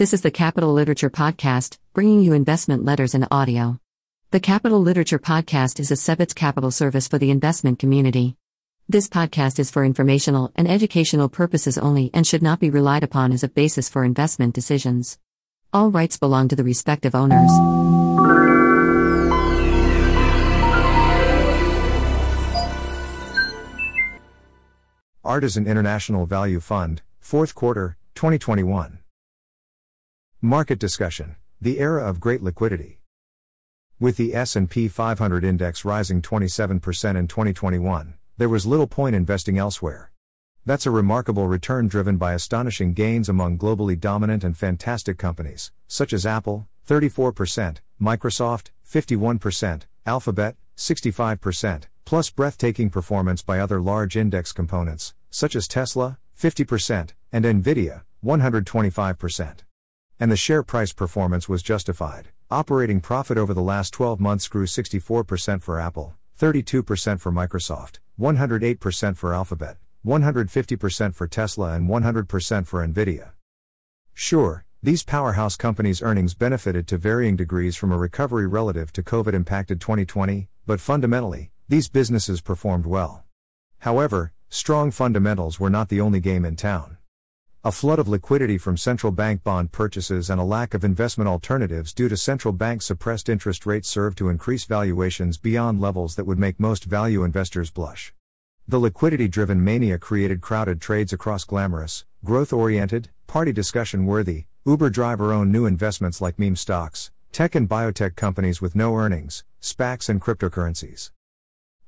This is the Capital Literature Podcast, bringing you investment letters in audio. The Capital Literature Podcast is a Sebitz Capital service for the investment community. This podcast is for informational and educational purposes only and should not be relied upon as a basis for investment decisions. All rights belong to the respective owners. Artisan International Value Fund, 4th quarter, 2021. Market discussion: The era of great liquidity. With the S&P 500 index rising 27% in 2021, there was little point investing elsewhere. That's a remarkable return driven by astonishing gains among globally dominant and fantastic companies, such as Apple, 34%, Microsoft, 51%, Alphabet, 65%, plus breathtaking performance by other large index components, such as Tesla, 50%, and Nvidia, 125%. And the share price performance was justified. Operating profit over the last 12 months grew 64% for Apple, 32% for Microsoft, 108% for Alphabet, 150% for Tesla, and 100% for Nvidia. Sure, these powerhouse companies' earnings benefited to varying degrees from a recovery relative to COVID impacted 2020, but fundamentally, these businesses performed well. However, strong fundamentals were not the only game in town. A flood of liquidity from central bank bond purchases and a lack of investment alternatives due to central bank suppressed interest rates served to increase valuations beyond levels that would make most value investors blush. The liquidity driven mania created crowded trades across glamorous, growth oriented, party discussion worthy, Uber driver owned new investments like meme stocks, tech and biotech companies with no earnings, SPACs, and cryptocurrencies.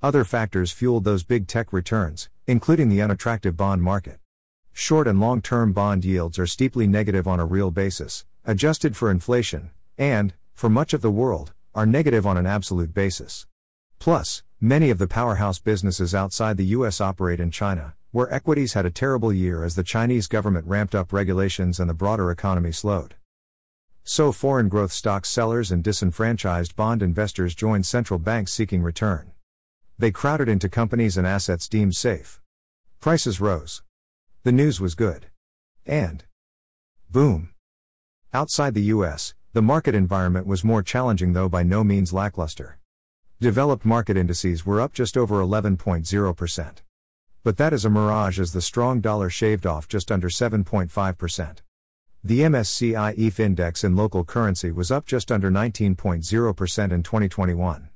Other factors fueled those big tech returns, including the unattractive bond market. Short and long term bond yields are steeply negative on a real basis, adjusted for inflation, and, for much of the world, are negative on an absolute basis. Plus, many of the powerhouse businesses outside the US operate in China, where equities had a terrible year as the Chinese government ramped up regulations and the broader economy slowed. So, foreign growth stock sellers and disenfranchised bond investors joined central banks seeking return. They crowded into companies and assets deemed safe. Prices rose. The news was good. And boom. Outside the US, the market environment was more challenging though by no means lackluster. Developed market indices were up just over 11.0%. But that is a mirage as the strong dollar shaved off just under 7.5%. The MSCI EAFE index in local currency was up just under 19.0% in 2021.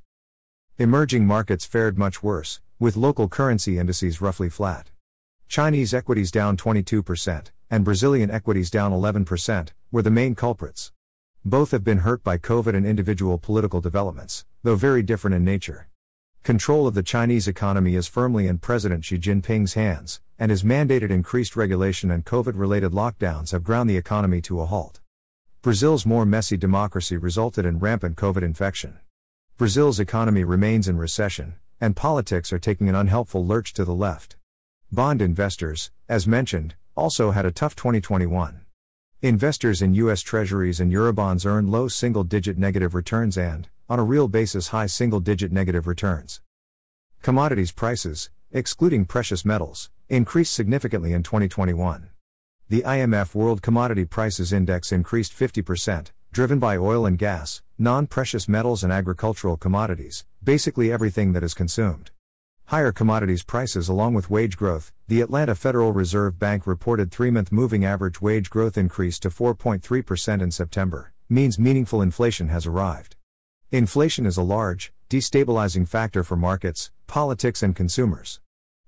Emerging markets fared much worse, with local currency indices roughly flat. Chinese equities down 22%, and Brazilian equities down 11%, were the main culprits. Both have been hurt by COVID and individual political developments, though very different in nature. Control of the Chinese economy is firmly in President Xi Jinping's hands, and his mandated increased regulation and COVID related lockdowns have ground the economy to a halt. Brazil's more messy democracy resulted in rampant COVID infection. Brazil's economy remains in recession, and politics are taking an unhelpful lurch to the left. Bond investors, as mentioned, also had a tough 2021. Investors in U.S. Treasuries and Eurobonds earned low single digit negative returns and, on a real basis, high single digit negative returns. Commodities prices, excluding precious metals, increased significantly in 2021. The IMF World Commodity Prices Index increased 50%, driven by oil and gas, non precious metals, and agricultural commodities, basically everything that is consumed. Higher commodities prices along with wage growth, the Atlanta Federal Reserve Bank reported three month moving average wage growth increase to 4.3% in September, means meaningful inflation has arrived. Inflation is a large, destabilizing factor for markets, politics, and consumers.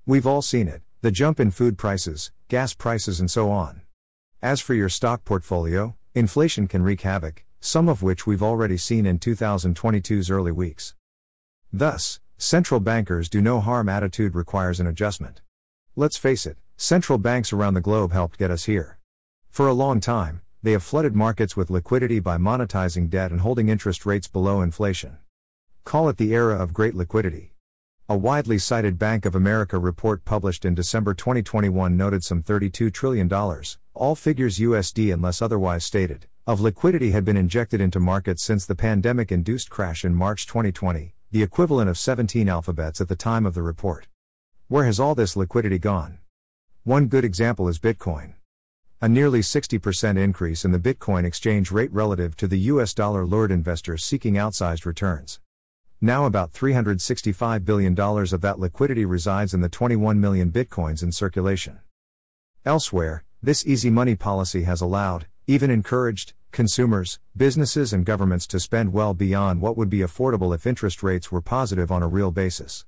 We've all seen it the jump in food prices, gas prices, and so on. As for your stock portfolio, inflation can wreak havoc, some of which we've already seen in 2022's early weeks. Thus, Central bankers do no harm attitude requires an adjustment. Let's face it, central banks around the globe helped get us here. For a long time, they have flooded markets with liquidity by monetizing debt and holding interest rates below inflation. Call it the era of great liquidity. A widely cited Bank of America report published in December 2021 noted some $32 trillion, all figures USD unless otherwise stated, of liquidity had been injected into markets since the pandemic induced crash in March 2020, the equivalent of 17 alphabets at the time of the report. Where has all this liquidity gone? One good example is Bitcoin. a nearly 60% increase in the Bitcoin exchange rate relative to the US dollar lured investors seeking outsized returns. Now, about $365 billion of that liquidity resides in the 21 million Bitcoins in circulation. Elsewhere, this easy money policy has allowed, even encouraged, consumers, businesses, and governments to spend well beyond what would be affordable if interest rates were positive on a real basis.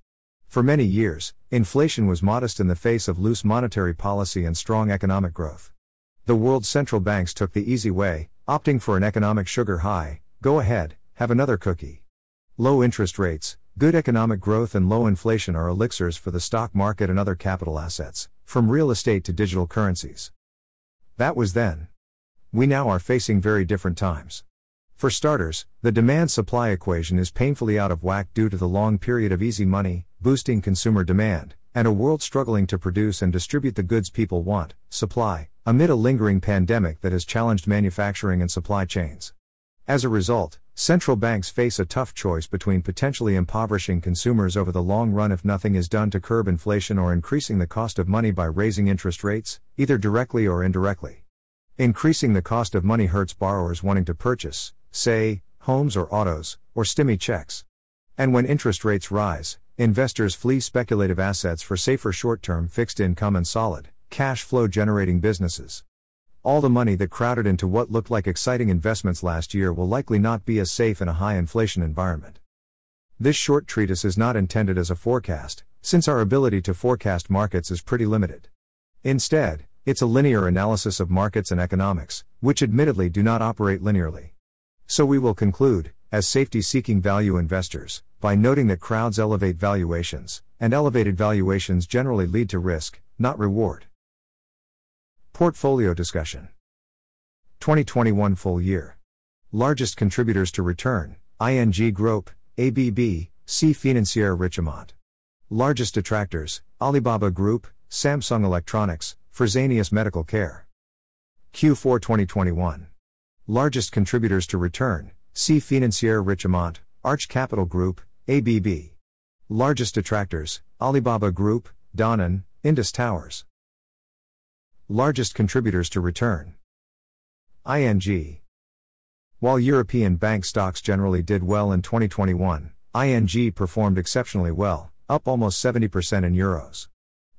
For many years, inflation was modest in the face of loose monetary policy and strong economic growth. The world's central banks took the easy way, opting for an economic sugar high go ahead, have another cookie. Low interest rates, good economic growth, and low inflation are elixirs for the stock market and other capital assets, from real estate to digital currencies. That was then. We now are facing very different times. For starters, the demand supply equation is painfully out of whack due to the long period of easy money, boosting consumer demand, and a world struggling to produce and distribute the goods people want, supply, amid a lingering pandemic that has challenged manufacturing and supply chains. As a result, Central banks face a tough choice between potentially impoverishing consumers over the long run if nothing is done to curb inflation or increasing the cost of money by raising interest rates, either directly or indirectly. Increasing the cost of money hurts borrowers wanting to purchase, say, homes or autos, or stimmy checks. And when interest rates rise, investors flee speculative assets for safer short term fixed income and solid, cash flow generating businesses. All the money that crowded into what looked like exciting investments last year will likely not be as safe in a high inflation environment. This short treatise is not intended as a forecast, since our ability to forecast markets is pretty limited. Instead, it's a linear analysis of markets and economics, which admittedly do not operate linearly. So we will conclude, as safety seeking value investors, by noting that crowds elevate valuations, and elevated valuations generally lead to risk, not reward. Portfolio discussion 2021 full year. Largest contributors to return ING Group, ABB, C Financière Richemont. Largest detractors Alibaba Group, Samsung Electronics, Fresenius Medical Care. Q4 2021. Largest contributors to return C Financière Richemont, Arch Capital Group, ABB. Largest detractors Alibaba Group, Danone, Indus Towers. Largest contributors to return. ING. While European bank stocks generally did well in 2021, ING performed exceptionally well, up almost 70% in euros.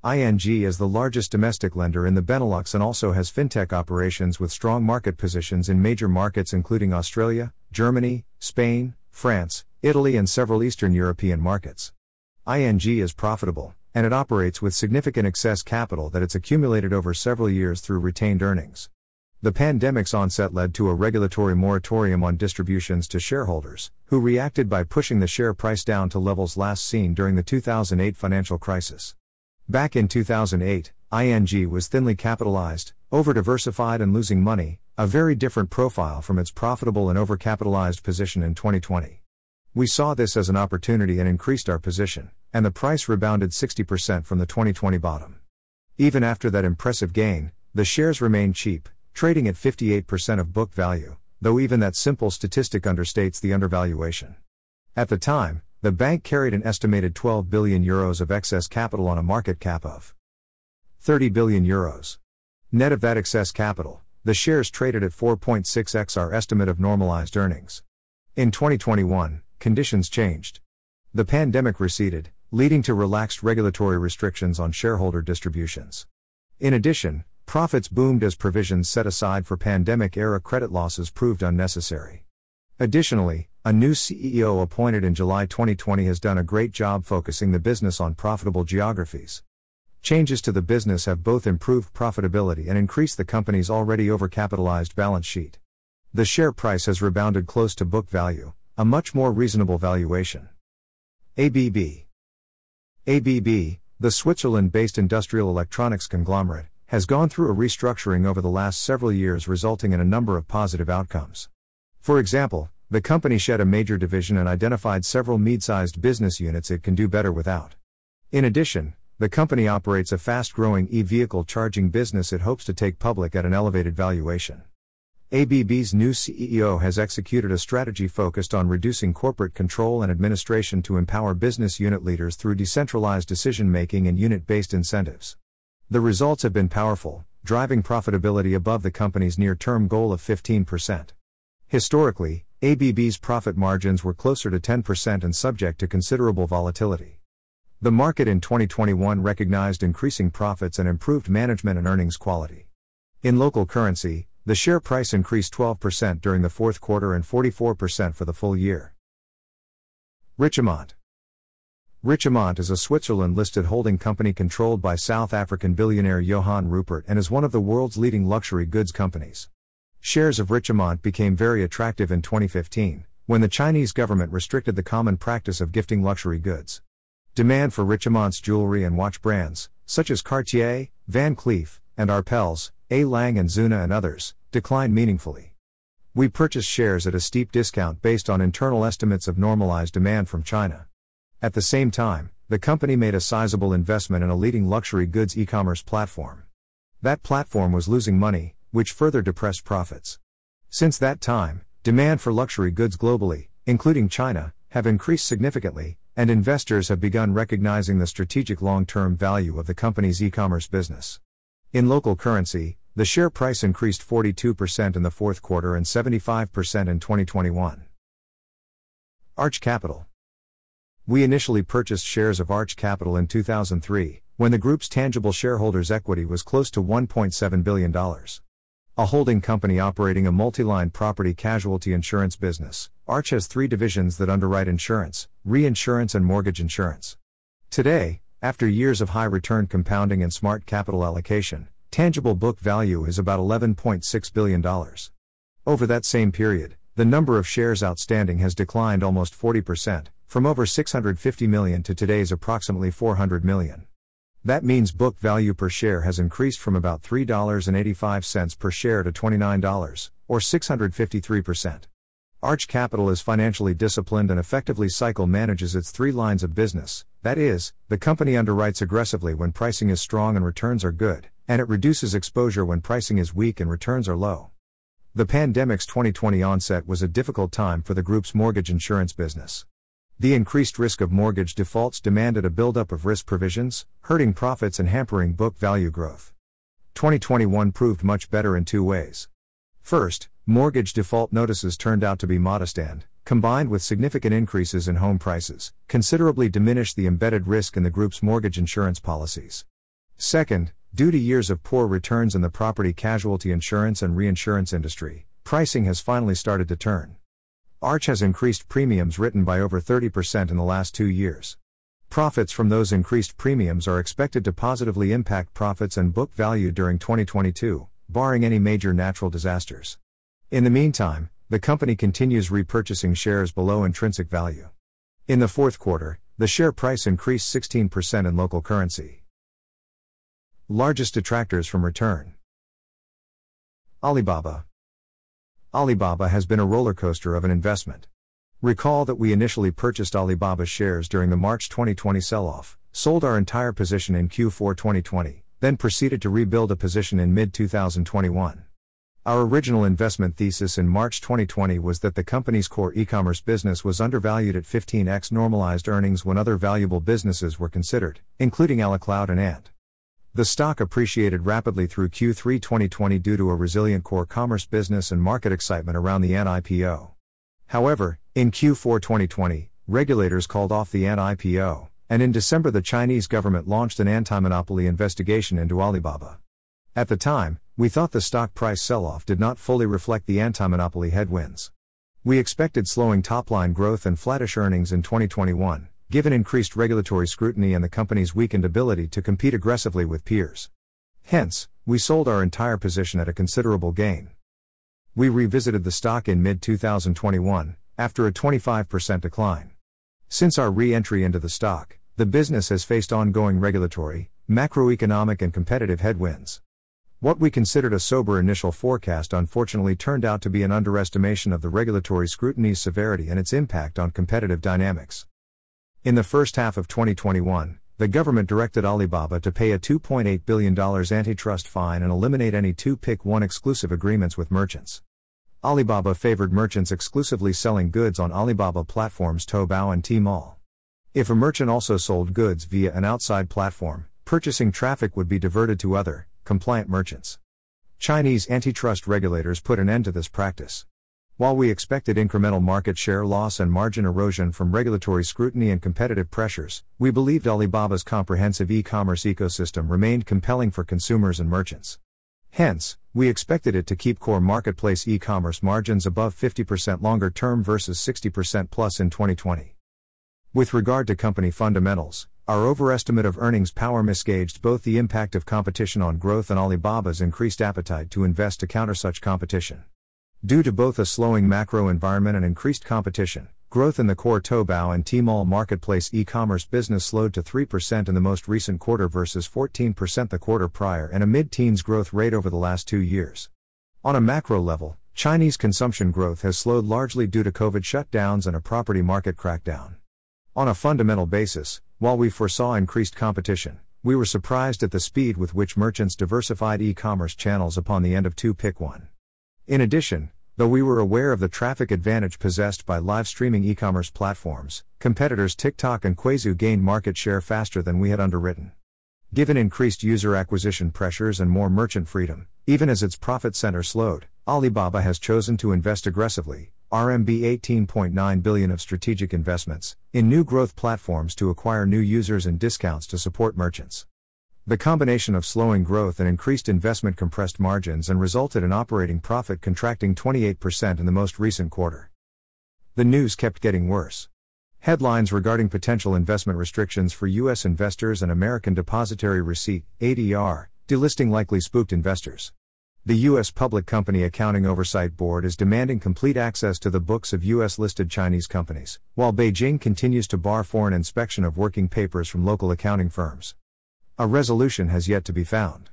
ING is the largest domestic lender in the Benelux and also has fintech operations with strong market positions in major markets including Australia, Germany, Spain, France, Italy, and several Eastern European markets. ING is profitable, and it operates with significant excess capital that it's accumulated over several years through retained earnings. The pandemic's onset led to a regulatory moratorium on distributions to shareholders, who reacted by pushing the share price down to levels last seen during the 2008 financial crisis. Back in 2008, ING was thinly capitalized, over-diversified and losing money, a very different profile from its profitable and overcapitalized position in 2020. We saw this as an opportunity and increased our position and the price rebounded 60% from the 2020 bottom. Even after that impressive gain, the shares remained cheap, trading at 58% of book value, though even that simple statistic understates the undervaluation. At the time, the bank carried an estimated 12 billion euros of excess capital on a market cap of 30 billion euros. Net of that excess capital, the shares traded at 4.6x our estimate of normalized earnings. In 2021, conditions changed. The pandemic receded, leading to relaxed regulatory restrictions on shareholder distributions. In addition, profits boomed as provisions set aside for pandemic era credit losses proved unnecessary. Additionally, a new CEO appointed in July 2020 has done a great job focusing the business on profitable geographies. Changes to the business have both improved profitability and increased the company's already overcapitalized balance sheet. The share price has rebounded close to book value, a much more reasonable valuation. ABB ABB, the Switzerland based industrial electronics conglomerate, has gone through a restructuring over the last several years, resulting in a number of positive outcomes. For example, the company shed a major division and identified several mid sized business units it can do better without. In addition, the company operates a fast growing e vehicle charging business it hopes to take public at an elevated valuation. ABB's new CEO has executed a strategy focused on reducing corporate control and administration to empower business unit leaders through decentralized decision making and unit based incentives. The results have been powerful, driving profitability above the company's near term goal of 15%. Historically, ABB's profit margins were closer to 10% and subject to considerable volatility. The market in 2021 recognized increasing profits and improved management and earnings quality. In local currency, the share price increased 12% during the fourth quarter and 44% for the full year. Richemont Richemont is a Switzerland listed holding company controlled by South African billionaire Johann Rupert and is one of the world's leading luxury goods companies. Shares of Richemont became very attractive in 2015, when the Chinese government restricted the common practice of gifting luxury goods. Demand for Richemont's jewelry and watch brands, such as Cartier, Van Cleef, and Arpels, A. Lange & Söhne and others, declined meaningfully. We purchased shares at a steep discount based on internal estimates of normalized demand from China. At the same time, the company made a sizable investment in a leading luxury goods e commerce platform. That platform was losing money, which further depressed profits. Since that time, demand for luxury goods globally, including China, have increased significantly, and investors have begun recognizing the strategic long term value of the company's e commerce business. In local currency, the share price increased 42% in the fourth quarter and 75% in 2021. Arch Capital we initially purchased shares of Arch Capital in 2003, when the group's tangible shareholders' equity was close to $1.7 billion. A holding company operating a multi-line property casualty insurance business, Arch has three divisions that underwrite insurance, reinsurance and mortgage insurance. Today, after years of high return compounding and smart capital allocation, tangible book value is about $11.6 billion. Over that same period, the number of shares outstanding has declined almost 40%, from over 650 million to today's approximately 400 million. That means book value per share has increased from about $3.85 per share to $29, or 653%. Arch Capital is financially disciplined and effectively cycle manages its three lines of business that is, the company underwrites aggressively when pricing is strong and returns are good, and it reduces exposure when pricing is weak and returns are low. The pandemic's 2020 onset was a difficult time for the group's mortgage insurance business. The increased risk of mortgage defaults demanded a buildup of risk provisions, hurting profits and hampering book value growth. 2021 proved much better in two ways. First, mortgage default notices turned out to be modest and, combined with significant increases in home prices, considerably diminished the embedded risk in the group's mortgage insurance policies. Second, due to years of poor returns in the property casualty insurance and reinsurance industry, pricing has finally started to turn. Arch has increased premiums written by over 30% in the last two years. Profits from those increased premiums are expected to positively impact profits and book value during 2022, barring any major natural disasters. In the meantime, the company continues repurchasing shares below intrinsic value. In the fourth quarter, the share price increased 16% in local currency. Largest detractors from return Alibaba Alibaba has been a roller coaster of an investment. Recall that we initially purchased Alibaba shares during the March 2020 sell off, sold our entire position in Q4 2020, then proceeded to rebuild a position in mid 2021. Our original investment thesis in March 2020 was that the company's core e commerce business was undervalued at 15x normalized earnings when other valuable businesses were considered, including AliCloud and Ant. The stock appreciated rapidly through Q3 2020 due to a resilient core commerce business and market excitement around the Ant IPO. However, in Q4 2020, regulators called off the Ant IPO, and in December the Chinese government launched an anti-monopoly investigation into Alibaba. At the time, we thought the stock price sell-off did not fully reflect the anti-monopoly headwinds. We expected slowing top-line growth and flattish earnings in 2021 given increased regulatory scrutiny and the company's weakened ability to compete aggressively with peers. Hence, we sold our entire position at a considerable gain. We revisited the stock in mid 2021, after a 25% decline. Since our re entry into the stock, the business has faced ongoing regulatory, macroeconomic, and competitive headwinds. What we considered a sober initial forecast unfortunately turned out to be an underestimation of the regulatory scrutiny's severity and its impact on competitive dynamics. In the first half of 2021, the government directed Alibaba to pay a $2.8 billion antitrust fine and eliminate any 2 pick 1 exclusive agreements with merchants. Alibaba favored merchants exclusively selling goods on Alibaba platforms Taobao and Tmall. If a merchant also sold goods via an outside platform, purchasing traffic would be diverted to other, compliant merchants. Chinese antitrust regulators put an end to this practice. While we expected incremental market share loss and margin erosion from regulatory scrutiny and competitive pressures, we believed Alibaba's comprehensive e commerce ecosystem remained compelling for consumers and merchants. Hence, we expected it to keep core marketplace e commerce margins above 50% longer term versus 60% plus in 2020. With regard to company fundamentals, our overestimate of earnings power misgauged both the impact of competition on growth and Alibaba's increased appetite to invest to counter such competition. Due to both a slowing macro environment and increased competition, growth in the core Taobao and Tmall marketplace e-commerce business slowed to 3% in the most recent quarter versus 14% the quarter prior and a mid-teens growth rate over the last 2 years. On a macro level, Chinese consumption growth has slowed largely due to COVID shutdowns and a property market crackdown. On a fundamental basis, while we foresaw increased competition, we were surprised at the speed with which merchants diversified e-commerce channels upon the end of 2 Pick 1. In addition, though we were aware of the traffic advantage possessed by live streaming e commerce platforms, competitors TikTok and Kuaishou gained market share faster than we had underwritten. Given increased user acquisition pressures and more merchant freedom, even as its profit center slowed, Alibaba has chosen to invest aggressively, RMB 18.9 billion of strategic investments, in new growth platforms to acquire new users and discounts to support merchants. The combination of slowing growth and increased investment compressed margins and resulted in operating profit contracting 28% in the most recent quarter. The news kept getting worse. Headlines regarding potential investment restrictions for U.S. investors and American Depositary Receipt, ADR, delisting likely spooked investors. The U.S. Public Company Accounting Oversight Board is demanding complete access to the books of U.S. listed Chinese companies, while Beijing continues to bar foreign inspection of working papers from local accounting firms. A resolution has yet to be found.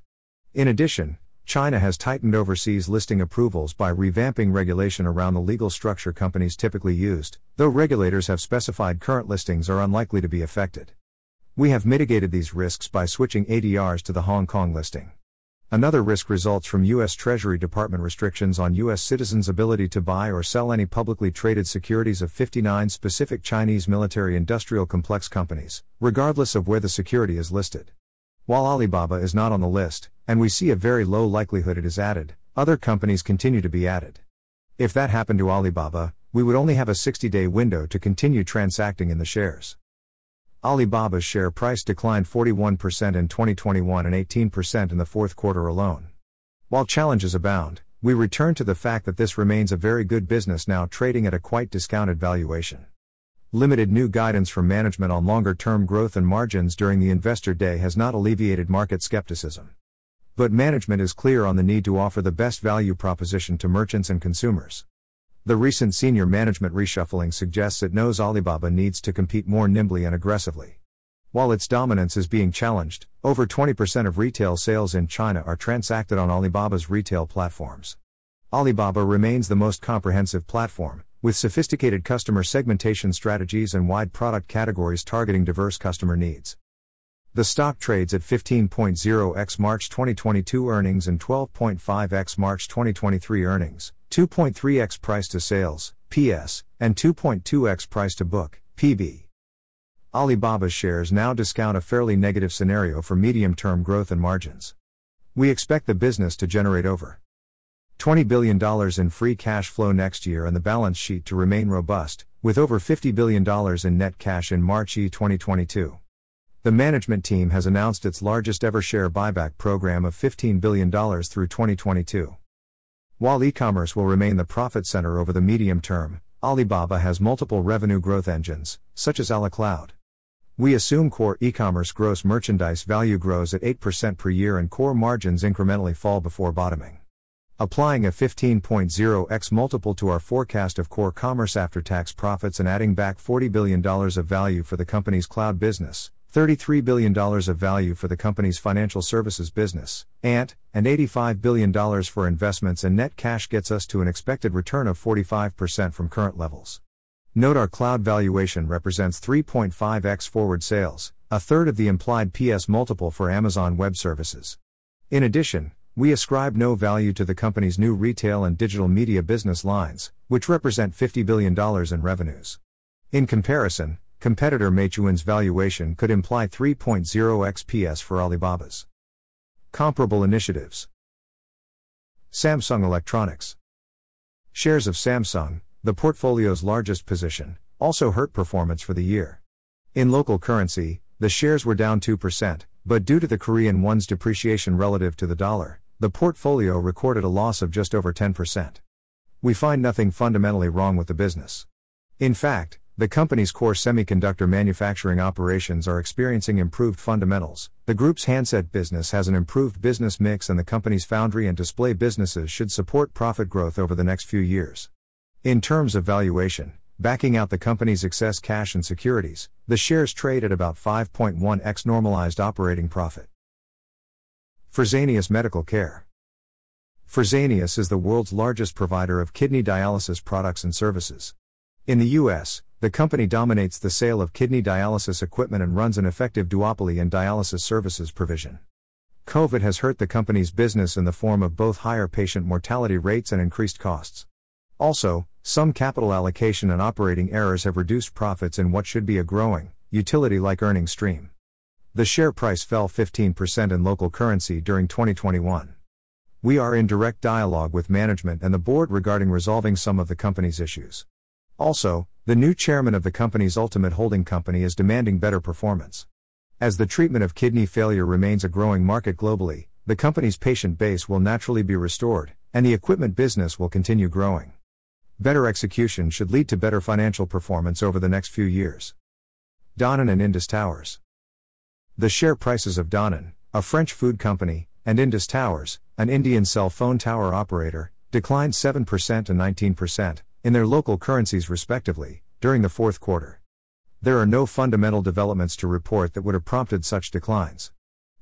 In addition, China has tightened overseas listing approvals by revamping regulation around the legal structure companies typically used, though regulators have specified current listings are unlikely to be affected. We have mitigated these risks by switching ADRs to the Hong Kong listing. Another risk results from U.S. Treasury Department restrictions on U.S. citizens' ability to buy or sell any publicly traded securities of 59 specific Chinese military industrial complex companies, regardless of where the security is listed. While Alibaba is not on the list, and we see a very low likelihood it is added, other companies continue to be added. If that happened to Alibaba, we would only have a 60 day window to continue transacting in the shares. Alibaba's share price declined 41% in 2021 and 18% in the fourth quarter alone. While challenges abound, we return to the fact that this remains a very good business now trading at a quite discounted valuation. Limited new guidance from management on longer term growth and margins during the investor day has not alleviated market skepticism. But management is clear on the need to offer the best value proposition to merchants and consumers. The recent senior management reshuffling suggests it knows Alibaba needs to compete more nimbly and aggressively. While its dominance is being challenged, over 20% of retail sales in China are transacted on Alibaba's retail platforms. Alibaba remains the most comprehensive platform, with sophisticated customer segmentation strategies and wide product categories targeting diverse customer needs. The stock trades at 15.0x March 2022 earnings and 12.5x March 2023 earnings, 2.3x price to sales, PS, and 2.2x price to book, PB. Alibaba's shares now discount a fairly negative scenario for medium term growth and margins. We expect the business to generate over $20 billion in free cash flow next year and the balance sheet to remain robust, with over $50 billion in net cash in March E 2022. The management team has announced its largest ever share buyback program of $15 billion through 2022. While e commerce will remain the profit center over the medium term, Alibaba has multiple revenue growth engines, such as AliCloud. We assume core e commerce gross merchandise value grows at 8% per year and core margins incrementally fall before bottoming. Applying a 15.0x multiple to our forecast of core commerce after tax profits and adding back $40 billion of value for the company's cloud business, $33 billion of value for the company's financial services business, ANT, and $85 billion for investments and net cash gets us to an expected return of 45% from current levels. Note our cloud valuation represents 3.5x forward sales, a third of the implied PS multiple for Amazon Web Services. In addition, we ascribe no value to the company's new retail and digital media business lines, which represent $50 billion in revenues. In comparison, competitor Meituan's valuation could imply 3.0x PS for Alibaba's. Comparable initiatives. Samsung Electronics. Shares of Samsung, the portfolio's largest position, also hurt performance for the year. In local currency, the shares were down 2%, but due to the Korean won's depreciation relative to the dollar, the portfolio recorded a loss of just over 10%. We find nothing fundamentally wrong with the business. In fact, the company's core semiconductor manufacturing operations are experiencing improved fundamentals. The group's handset business has an improved business mix, and the company's foundry and display businesses should support profit growth over the next few years. In terms of valuation, backing out the company's excess cash and securities, the shares trade at about 5.1x normalized operating profit. Fresenius Medical Care Fresenius is the world's largest provider of kidney dialysis products and services. In the US, the company dominates the sale of kidney dialysis equipment and runs an effective duopoly in dialysis services provision. COVID has hurt the company's business in the form of both higher patient mortality rates and increased costs. Also, some capital allocation and operating errors have reduced profits in what should be a growing, utility like earnings stream. The share price fell 15% in local currency during 2021. We are in direct dialogue with management and the board regarding resolving some of the company's issues. Also, the new chairman of the company's ultimate holding company is demanding better performance. As the treatment of kidney failure remains a growing market globally, the company's patient base will naturally be restored, and the equipment business will continue growing. Better execution should lead to better financial performance over the next few years. Danone and Indus Towers. The share prices of Danone, a French food company, and Indus Towers, an Indian cell phone tower operator, declined 7% and 19%, in their local currencies respectively, during the fourth quarter. There are no fundamental developments to report that would have prompted such declines.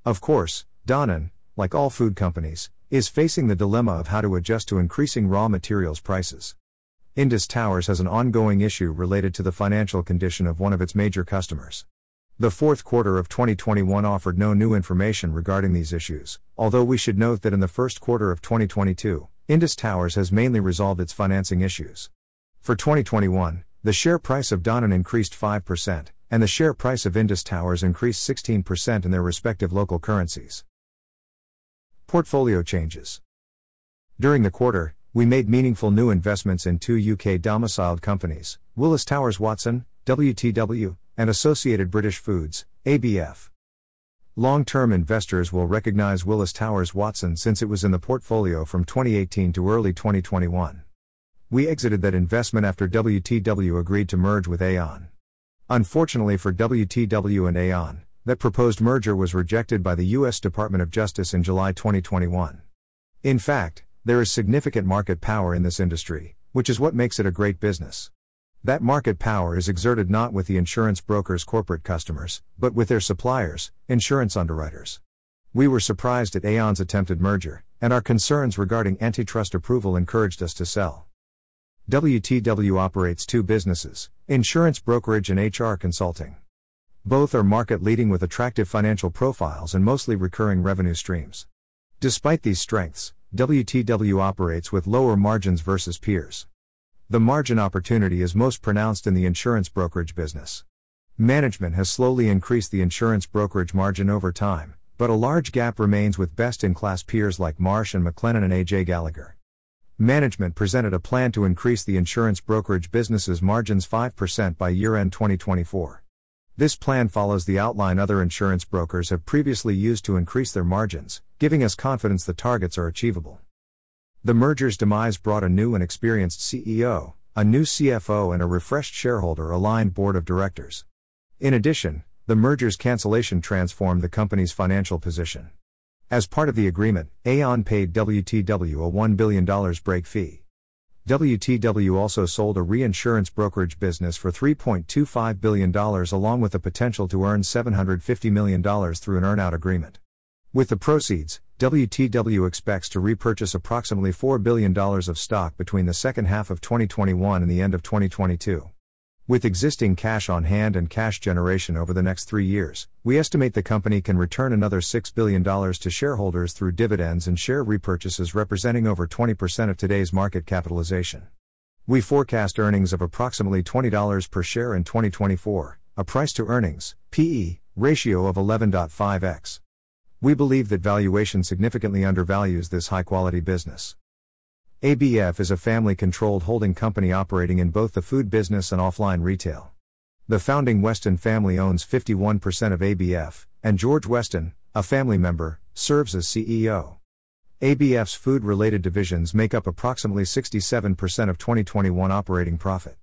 Of course, Danone, like all food companies, is facing the dilemma of how to adjust to increasing raw materials prices. Indus Towers has an ongoing issue related to the financial condition of one of its major customers. The fourth quarter of 2021 offered no new information regarding these issues, although we should note that in the first quarter of 2022, Indus Towers has mainly resolved its financing issues. For 2021, the share price of Danone increased 5%, and the share price of Indus Towers increased 16% in their respective local currencies. Portfolio changes. During the quarter, we made meaningful new investments in two UK domiciled companies, Willis Towers Watson, WTW, and Associated British Foods, ABF. Long term investors will recognize Willis Towers Watson since it was in the portfolio from 2018 to early 2021. We exited that investment after WTW agreed to merge with Aon. Unfortunately for WTW and Aon, that proposed merger was rejected by the U.S. Department of Justice in July 2021. In fact, there is significant market power in this industry, which is what makes it a great business. That market power is exerted not with the insurance brokers' corporate customers, but with their suppliers, insurance underwriters. We were surprised at Aon's attempted merger, and our concerns regarding antitrust approval encouraged us to sell. WTW operates two businesses insurance brokerage and HR consulting. Both are market leading with attractive financial profiles and mostly recurring revenue streams. Despite these strengths, WTW operates with lower margins versus peers. The margin opportunity is most pronounced in the insurance brokerage business. Management has slowly increased the insurance brokerage margin over time, but a large gap remains with best in class peers like Marsh and McLennan and AJ Gallagher. Management presented a plan to increase the insurance brokerage business's margins 5% by year end 2024. This plan follows the outline other insurance brokers have previously used to increase their margins, giving us confidence the targets are achievable. The merger's demise brought a new and experienced CEO, a new CFO, and a refreshed shareholder aligned board of directors. In addition, the merger's cancellation transformed the company's financial position. As part of the agreement, Aon paid WTW a $1 billion break fee. WTW also sold a reinsurance brokerage business for $3.25 billion along with the potential to earn $750 million through an earnout agreement. With the proceeds, WTW expects to repurchase approximately $4 billion of stock between the second half of 2021 and the end of 2022. With existing cash on hand and cash generation over the next three years, we estimate the company can return another $6 billion to shareholders through dividends and share repurchases representing over 20% of today's market capitalization. We forecast earnings of approximately $20 per share in 2024, a price to earnings, PE, ratio of 11.5x. we believe that valuation significantly undervalues this high quality business. ABF is a family controlled holding company operating in both the food business and offline retail. The founding Weston family owns 51% of ABF, and George Weston, a family member, serves as CEO. ABF's food related divisions make up approximately 67% of 2021 operating profit.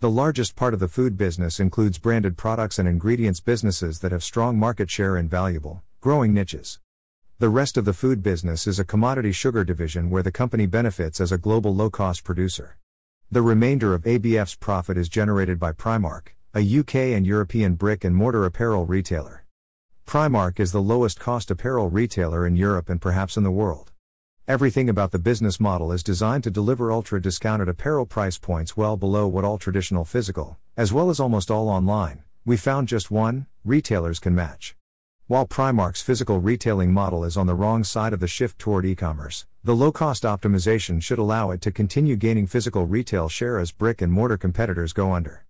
The largest part of the food business includes branded products and ingredients businesses that have strong market share in valuable, growing niches. The rest of the food business is a commodity sugar division where the company benefits as a global low cost producer. The remainder of ABF's profit is generated by Primark, a UK and European brick and mortar apparel retailer. Primark is the lowest cost apparel retailer in Europe and perhaps in the world. Everything about the business model is designed to deliver ultra discounted apparel price points well below what all traditional physical, as well as almost all online, we found just one, retailers can match. While Primark's physical retailing model is on the wrong side of the shift toward e commerce, the low cost optimization should allow it to continue gaining physical retail share as brick and mortar competitors go under.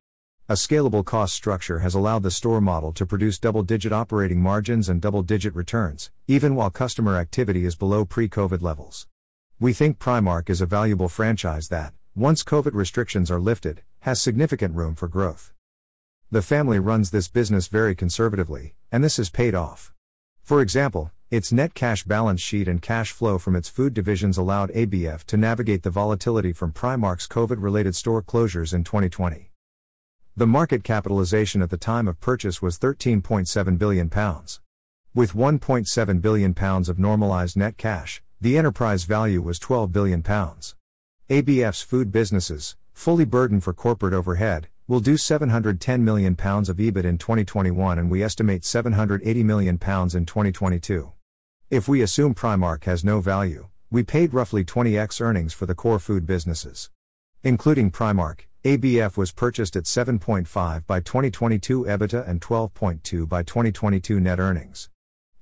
A scalable cost structure has allowed the store model to produce double digit operating margins and double digit returns, even while customer activity is below pre COVID levels. We think Primark is a valuable franchise that, once COVID restrictions are lifted, has significant room for growth. The family runs this business very conservatively, and this has paid off. For example, its net cash balance sheet and cash flow from its food divisions allowed ABF to navigate the volatility from Primark's COVID related store closures in 2020. The market capitalization at the time of purchase was £13.7 billion. With £1.7 billion of normalized net cash, the enterprise value was £12 billion. ABF's food businesses, fully burdened for corporate overhead, will do £710 million of EBIT in 2021 and we estimate £780 million in 2022. If we assume Primark has no value, we paid roughly 20x earnings for the core food businesses. Including Primark, ABF was purchased at 7.5 by 2022 EBITDA and 12.2 by 2022 net earnings.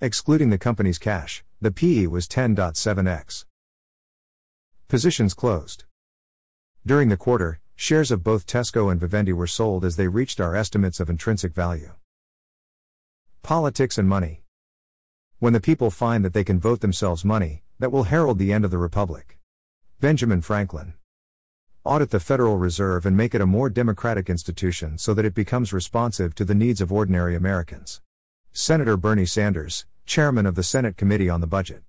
Excluding the company's cash, the PE was 10.7x. Positions closed. During the quarter, Shares of both Tesco and Vivendi were sold as they reached our estimates of intrinsic value. Politics and money. When the people find that they can vote themselves money, that will herald the end of the Republic. Benjamin Franklin. Audit the Federal Reserve and make it a more democratic institution so that it becomes responsive to the needs of ordinary Americans. Senator Bernie Sanders, Chairman of the Senate Committee on the Budget.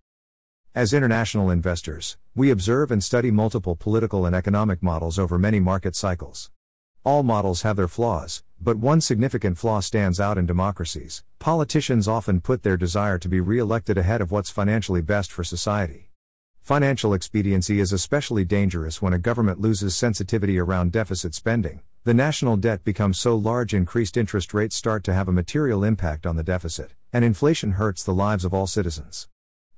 As international investors, we observe and study multiple political and economic models over many market cycles. All models have their flaws, but one significant flaw stands out in democracies. Politicians often put their desire to be re elected ahead of what's financially best for society. Financial expediency is especially dangerous when a government loses sensitivity around deficit spending. The national debt becomes so large, increased interest rates start to have a material impact on the deficit, and inflation hurts the lives of all citizens.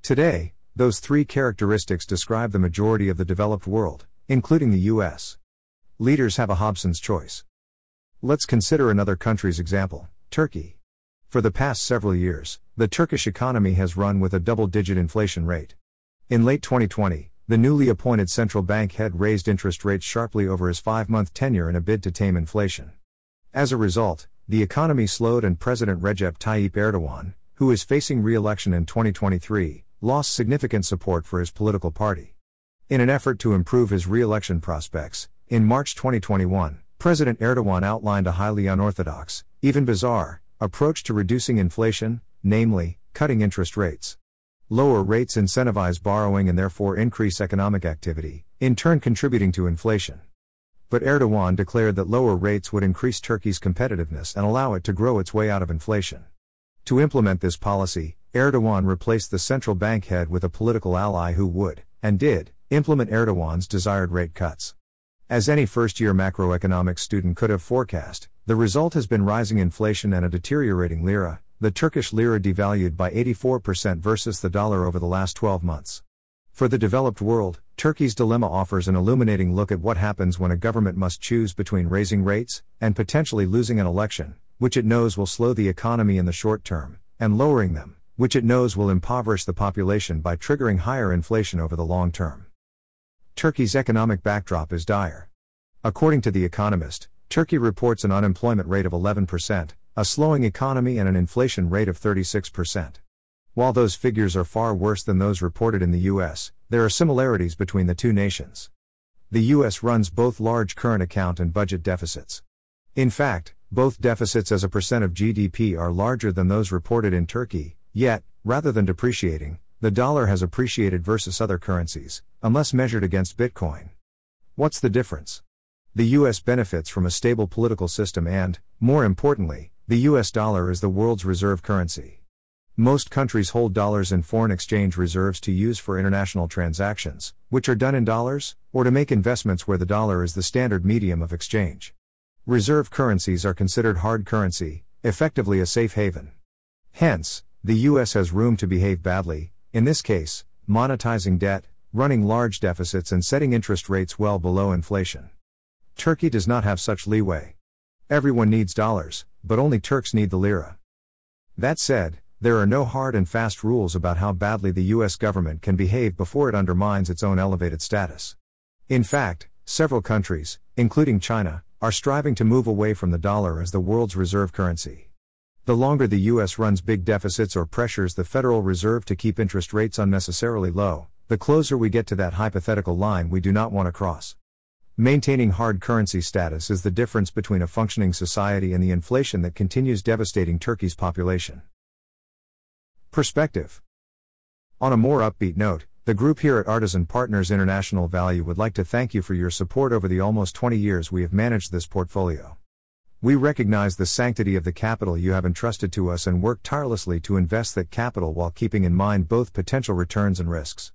Today, those three characteristics describe the majority of the developed world, including the US. Leaders have a Hobson's choice. Let's consider another country's example Turkey. For the past several years, the Turkish economy has run with a double digit inflation rate. In late 2020, the newly appointed central bank head raised interest rates sharply over his five month tenure in a bid to tame inflation. As a result, the economy slowed and President Recep Tayyip Erdogan, who is facing re election in 2023, lost significant support for his political party. In an effort to improve his re election prospects, in March 2021, President Erdogan outlined a highly unorthodox, even bizarre, approach to reducing inflation, namely, cutting interest rates. Lower rates incentivize borrowing and therefore increase economic activity, in turn contributing to inflation. But Erdogan declared that lower rates would increase Turkey's competitiveness and allow it to grow its way out of inflation. To implement this policy, Erdogan replaced the central bank head with a political ally who would, and did, implement Erdogan's desired rate cuts. As any first year macroeconomics student could have forecast, the result has been rising inflation and a deteriorating lira, the Turkish lira devalued by 84% versus the dollar over the last 12 months. For the developed world, Turkey's dilemma offers an illuminating look at what happens when a government must choose between raising rates and potentially losing an election, which it knows will slow the economy in the short term, and lowering them, which it knows will impoverish the population by triggering higher inflation over the long term. Turkey's economic backdrop is dire. According to The Economist, Turkey reports an unemployment rate of 11%, a slowing economy, and an inflation rate of 36%. While those figures are far worse than those reported in the US, there are similarities between the two nations. The US runs both large current account and budget deficits. In fact, both deficits as a percent of GDP are larger than those reported in Turkey, yet, rather than depreciating, the dollar has appreciated versus other currencies, unless measured against Bitcoin. What's the difference? The US benefits from a stable political system and, more importantly, the US dollar is the world's reserve currency. Most countries hold dollars in foreign exchange reserves to use for international transactions, which are done in dollars, or to make investments where the dollar is the standard medium of exchange. Reserve currencies are considered hard currency, effectively a safe haven. Hence, the US has room to behave badly, in this case, monetizing debt, running large deficits, and setting interest rates well below inflation. Turkey does not have such leeway. Everyone needs dollars, but only Turks need the lira. That said, there are no hard and fast rules about how badly the US government can behave before it undermines its own elevated status. In fact, several countries, including China, are striving to move away from the dollar as the world's reserve currency. The longer the US runs big deficits or pressures the Federal Reserve to keep interest rates unnecessarily low, the closer we get to that hypothetical line we do not want to cross. Maintaining hard currency status is the difference between a functioning society and the inflation that continues devastating Turkey's population. Perspective. On a more upbeat note, the group here at Artisan Partners International Value would like to thank you for your support over the almost 20 years we have managed this portfolio. We recognize the sanctity of the capital you have entrusted to us and work tirelessly to invest that capital while keeping in mind both potential returns and risks.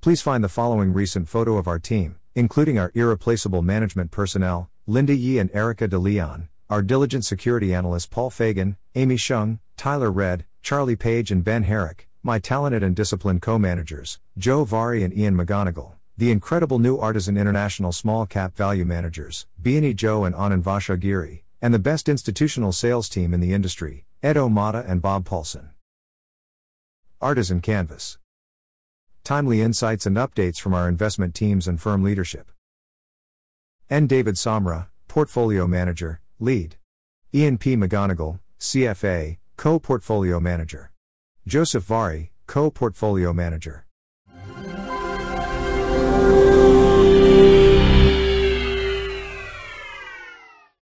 Please find the following recent photo of our team, including our irreplaceable management personnel, Linda Yi and Erica De Leon, our diligent security analysts Paul Fagan, Amy Shung, Tyler Red, Charlie Page and Ben Herrick, my talented and disciplined co-managers, Joe Vari and Ian McGonigle, the incredible new Artisan International Small Cap Value Managers, Beini Zhou and Anand Vasagiri, and the best institutional sales team in the industry, Ed Omata and Bob Paulson. Artisan Canvas. Timely insights and updates from our investment teams and firm leadership. N. David Samra, Portfolio Manager, Lead. Ian P. McGonigle, CFA, Co Portfolio Manager. Joseph Vari, Co Portfolio Manager.